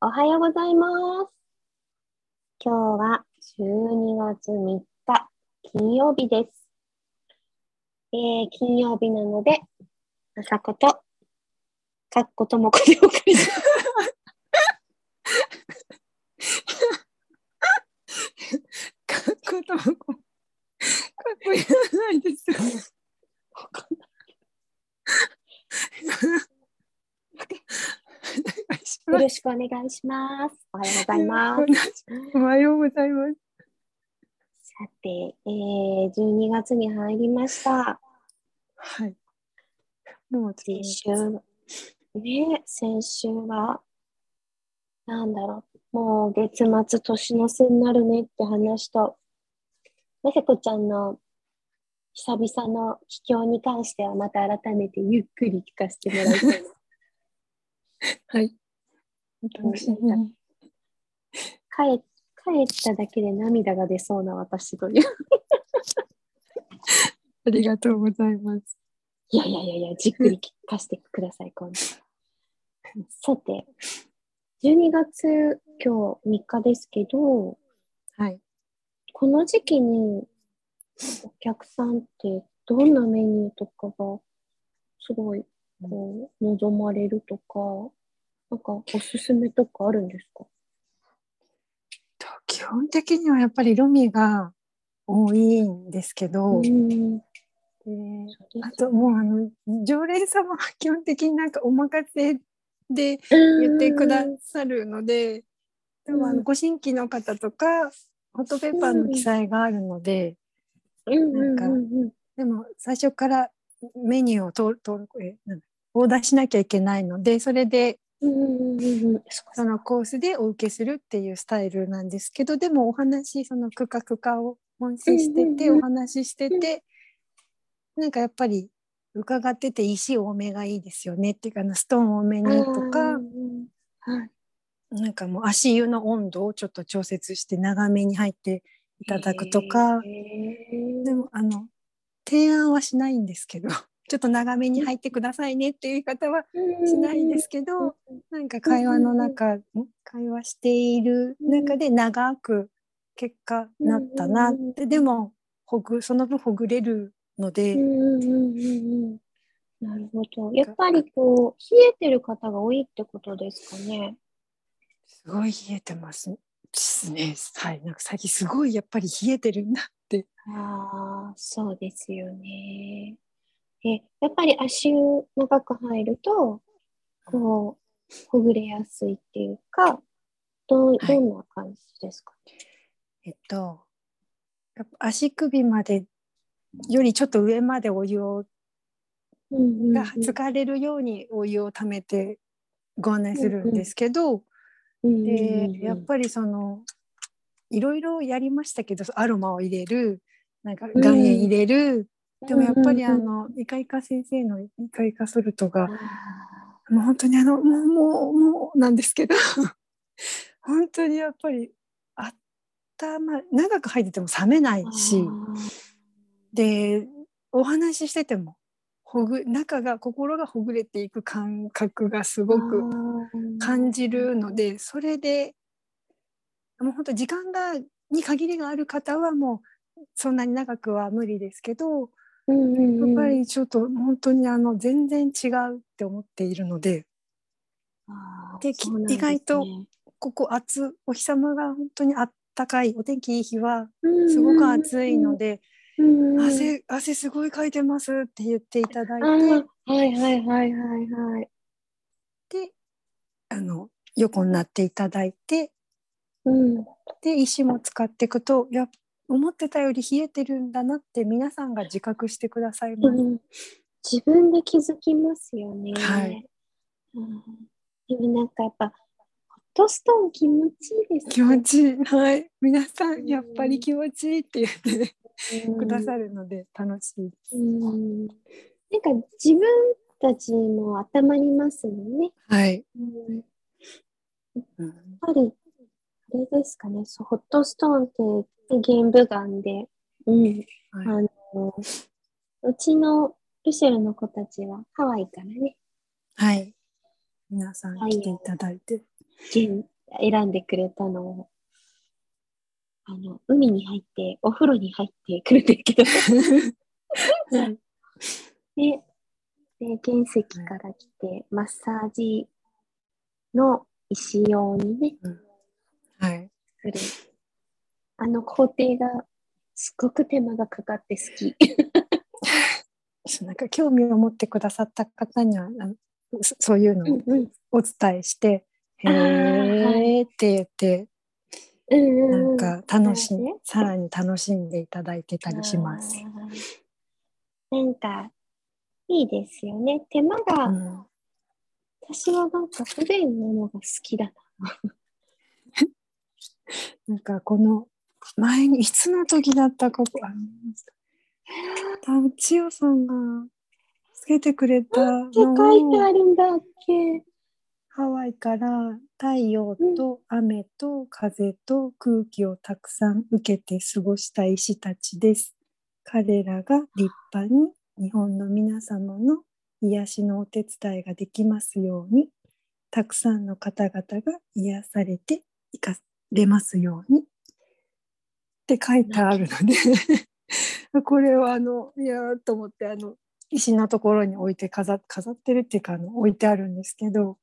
おはようございます。今日は12月3日、金曜日です。えー、金曜日なので、朝子と、かっこともこでお送りします。かっこともこ。かっこいらないです よろしくお願いします。おはようございます。おはようございます。さて、えー、12月に入りました。はい。もう先週、ね、先週は、なんだろう、もう月末年の瀬になるねって話と、まさこちゃんの久々の帰郷に関してはまた改めてゆっくり聞かせてもらいたいな。はい。帰帰っただけで涙が出そうな私という。ありがとうございます。いやいやいやいや、じっくり聞かせてください、今度。さて、12月今日3日ですけど、はい。この時期にお客さんってどんなメニューとかがすごいこう望まれるとか、なんかおすすめとかあるんですか？と基本的にはやっぱりロミが多いんですけど、ん。であともうあの常連様は基本的になんかお任せで言ってくださるので、でもあうん。のご新規の方とかホットペッパーの記載があるので、うんうんなんかうん。うんでも最初からメニューを登登録えなんだオーダーしなきゃいけないのでそれでうんうんうんうんそのコースでお受けするっていうスタイルなんですけどでもお話その区画化を音声してて、お話ししてて、なんかやっぱり伺ってて石多めがいいですよねっていうかストーン多めにとか。なんかもう足湯の温度をちょっと調節して長めに入っていただくとか、でもあの提案はしないんですけどちょっと長めに入ってくださいねっていう言い方はしないんですけど、なんか会話の中、ん会話している中で長く結果なったなって、でもほぐその分ほぐれるので、なるほど。やっぱりこう、冷えてる方が多いってことですかね。すごい冷えてます。ですね。はい、なんか最近すごいやっぱり冷えてるんだって。ああ、そうですよね。え、やっぱり足湯長く入ると、こう、ほぐれやすいっていうか、どどんな感じですか？えっとやっぱ足首までよりちょっと上までお湯をが疲れるようにお湯をためてご案内するんですけど、でやっぱりそのいろいろやりましたけどアロマを入れるなんか岩塩入れる、でもやっぱりあのイカイカ先生のイカイカソルトがあもう本当にあのもうもうもうなんですけど。本当にやっぱりあったま長く入ってても冷めないー。しでお話ししててもほぐ中が心がほぐれていく感覚がすごく感じるのでそれでもう本当時間がに限りがある方はもうそんなに長くは無理ですけどうんうんうん。やっぱりちょっと本当にあの全然違うって思っているので。でね。意外とここ暑お日様が本当にあったかいお天気いい日はすごく暑いのでうんうん。汗汗すごいかいてますって言っていただいて。はいはいはいはいはい。であの横になっていただいて。うん。で石も使っていくとやっ思ってたより冷えてるんだなって皆さんが自覚してくださいます。うん自分で気づきますよね。はいうんでもなんかやっぱ、ホットストーン気持ちいいですね気持ちいい。はい。皆さん、やっぱり気持ちいいって言ってくださるので楽しいです。うんうんなんか自分たちも頭にますもんね。はい。うんやっうんぱり、あれですかね、そうホットストーンって玄武岩で、うん、はいあの、うちのルシェルの子たちはハワイからね、はい。う皆さん来ていただいて。選んでくれたのを、あの、海に入って、お風呂に入ってくるんだけど。で、で、原石から来て、マッサージの石用にね、はい。作る。あの工程がすごく手間がかかって好き。そうなんか興味を持ってくださった方にはあのそそういうのをうんお伝えして「へあーーって言ってうんなんか楽しんさらに楽しんでいただいてたりします。なんか、いいですよね。手間が、うん私はなんか不便なのが好きだな。なんかこの前にいつの時だったかあの多分千代さんがつけてくれたのって書いてあをるんだっけ？ハワイから太陽と雨と風と空気をたくさん受けて過ごした石たちです。彼らが立派に日本の皆様の癒しのお手伝いができますように、たくさんの方々が癒されていかれますようにって書いてあるので、これはあの、いやーと思ってあの、石のところに置いて飾飾ってるっていうかあの置いてあるんですけど、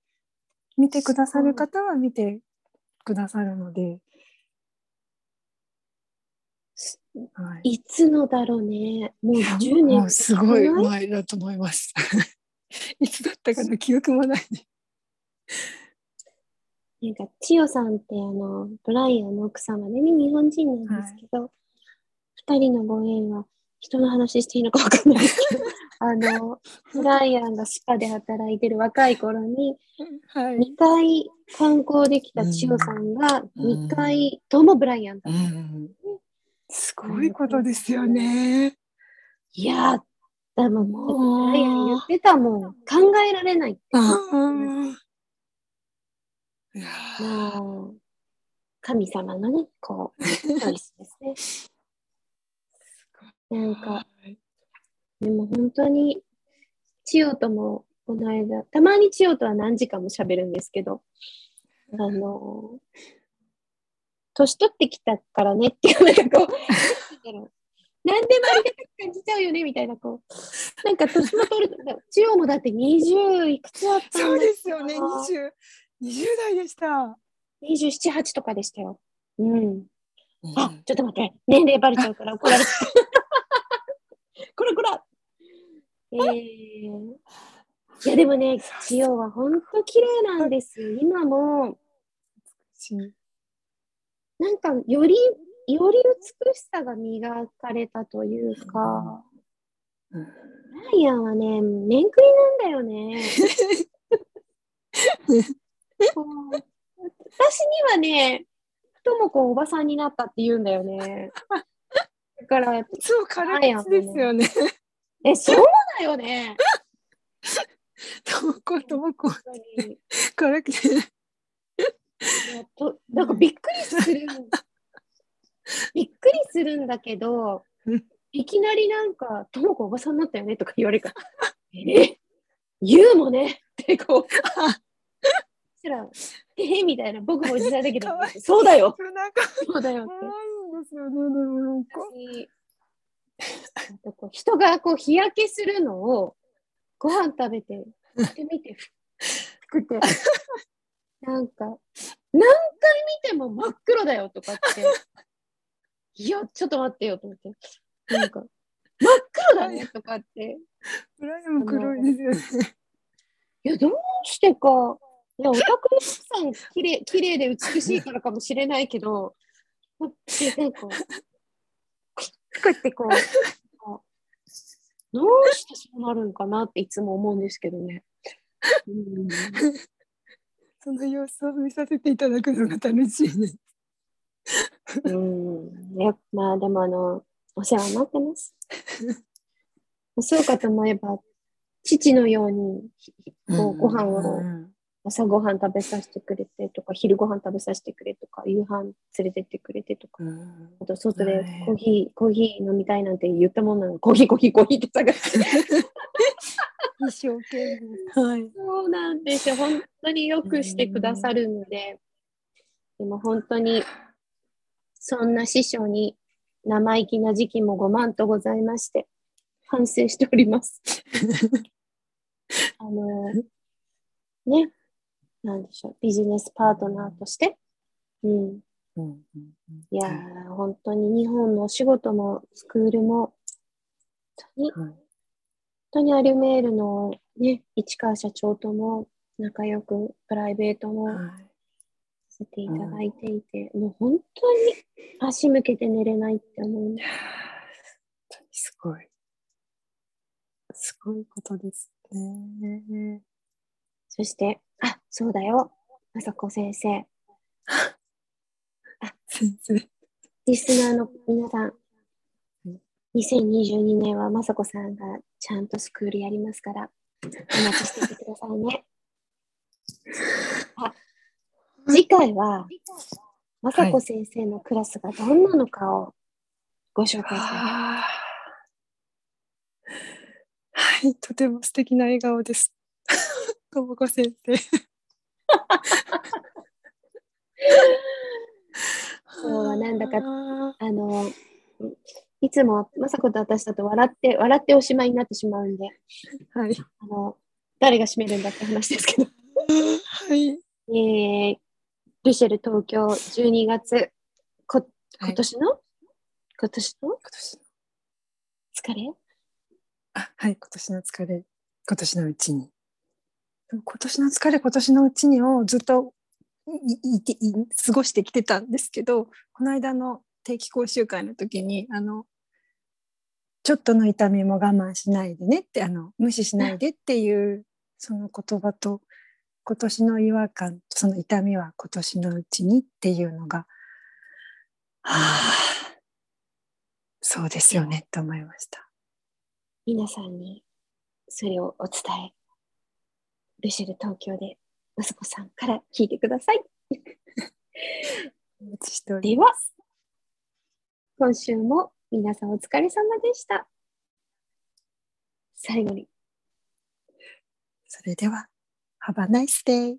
見てくださる方は見てくださるので、はい、いつのだろうね。もう10年。もうすごい前だと思います。いつだったかな記憶もないね。なんか、千代さんってあの、ブライアンの奥様でね、日本人なんですけど、二、人のご縁は人の話していいのかわかんないですけど、あの、ブライアンがスパで働いてる若い頃に、はい。2回観光できた千代さんが、うん2回ともブライアンだうった。ん、すごいことですよね。いやー、でももうブライアン言ってたもん。考えられないって。あーいやーまあ、神様のね、こう、チョイスですね。なんか、はいでも本当に、千代とも、この間、たまに千代とは何時間も喋るんですけど、あの、年取ってきたからねっていう、なんかこう、何でもありがたく感じちゃうよね、みたいな、こう、なんか年も取ると、千代もだって20いくつだったんだそうですよね。あ20、20代でした。27、8とかでしたよ。うん。あうん、ちょっと待って、年齢バレちゃうから怒られた。こらこらえー、いやでもね、千代は本当綺麗なんですよ。今も、なんかより、より美しさが磨かれたというか、うんライアンはね、面食いなんだよね。私にはね、ともこおばさんになったって言うんだよね。だから、そう、辛口ですよね。え、そうだよね。ともこともこ、本当に辛口。いやとなんかびっくりする。びっくりするんだけどうん、いきなりなんか、ともこおばさんになったよねとか言われるから、え言うもねってこう、そしたら、えー、みたいな、僕もおじさんだけどそうだよ、なんか、そうだよって。可愛いんですよね。でもなんか。こう人がこう日焼けするのをご飯食べて、してみて、ふって、なんか、何回見ても真っ黒だよとかって、いや、ちょっと待ってよと思って、なんか、真っ黒だねとかって、ブライアンも黒いですよね。いや、どうしてか、いや、オタクの奥さん、きれい、綺麗で美しいからかもしれないけど、なんか、こうってこう、どうしてそうなるんかなっていつも思うんですけどね。うん、その様子を見させていただくのが楽しいです。うん、やまあでもあの、お世話になってます。そうかと思えば、父のようにこうご飯をうん朝ごはん食べさせてくれてとか、昼ごはん食べさせてくれとか、夕飯連れてってくれてとか、うんあと外でコーヒー、コーヒー飲みたいなんて言ったもんなの、コーヒー、コーヒー、コーヒーって探して。一生懸命。はい。そうなんですよ。本当によくしてくださるので、でも本当に、そんな師匠に生意気な時期もごまんとございまして、反省しております。あの、ね、なんでしょう、ビジネスパートナーとして、うん、うんうんいやー、本当に日本のお仕事もスクールも、本当に、はい本当にアルメールのね、市川社長とも仲良くプライベートもはいさせていただいていて、もう本当に足向けて寝れないって思います。にすごい。すごいことですね。そして、あ、そうだよ、まさこ先生。先生。リスナーの皆さん、2022年はまさこさんがちゃんとスクールやりますから、お待ちしていてくださいね。あ次回は、まさこ先生のクラスがどんなのかをご紹介したい。あーはい、とても素敵な笑顔です。ともこ先生。今日はなんだかああの、いつもまさこと私だと笑って、笑っておしまいになってしまうんで、ーはい。あの、誰が締めるんだって話ですけど。はい。えー、ルシェル東京12月、こはい今年の、今年の？今年の疲れ？あはい、今年の疲れ、今年のうちに。今年の疲れ、今年のうちにをずっといいてい過ごしてきてたんですけど、この間の定期講習会の時に、あの、ちょっとの痛みも我慢しないでねって、あの、無視しないでっていう、その言葉と、今年の違和感、その痛みは今年のうちにっていうのが、はあ、そうですよねって思いました。皆さんにそれをお伝え、ルシェル東京でまさこさんから聞いてください。では、今週も皆さんお疲れ様でした。最後に、す。それでは、Have a nice day!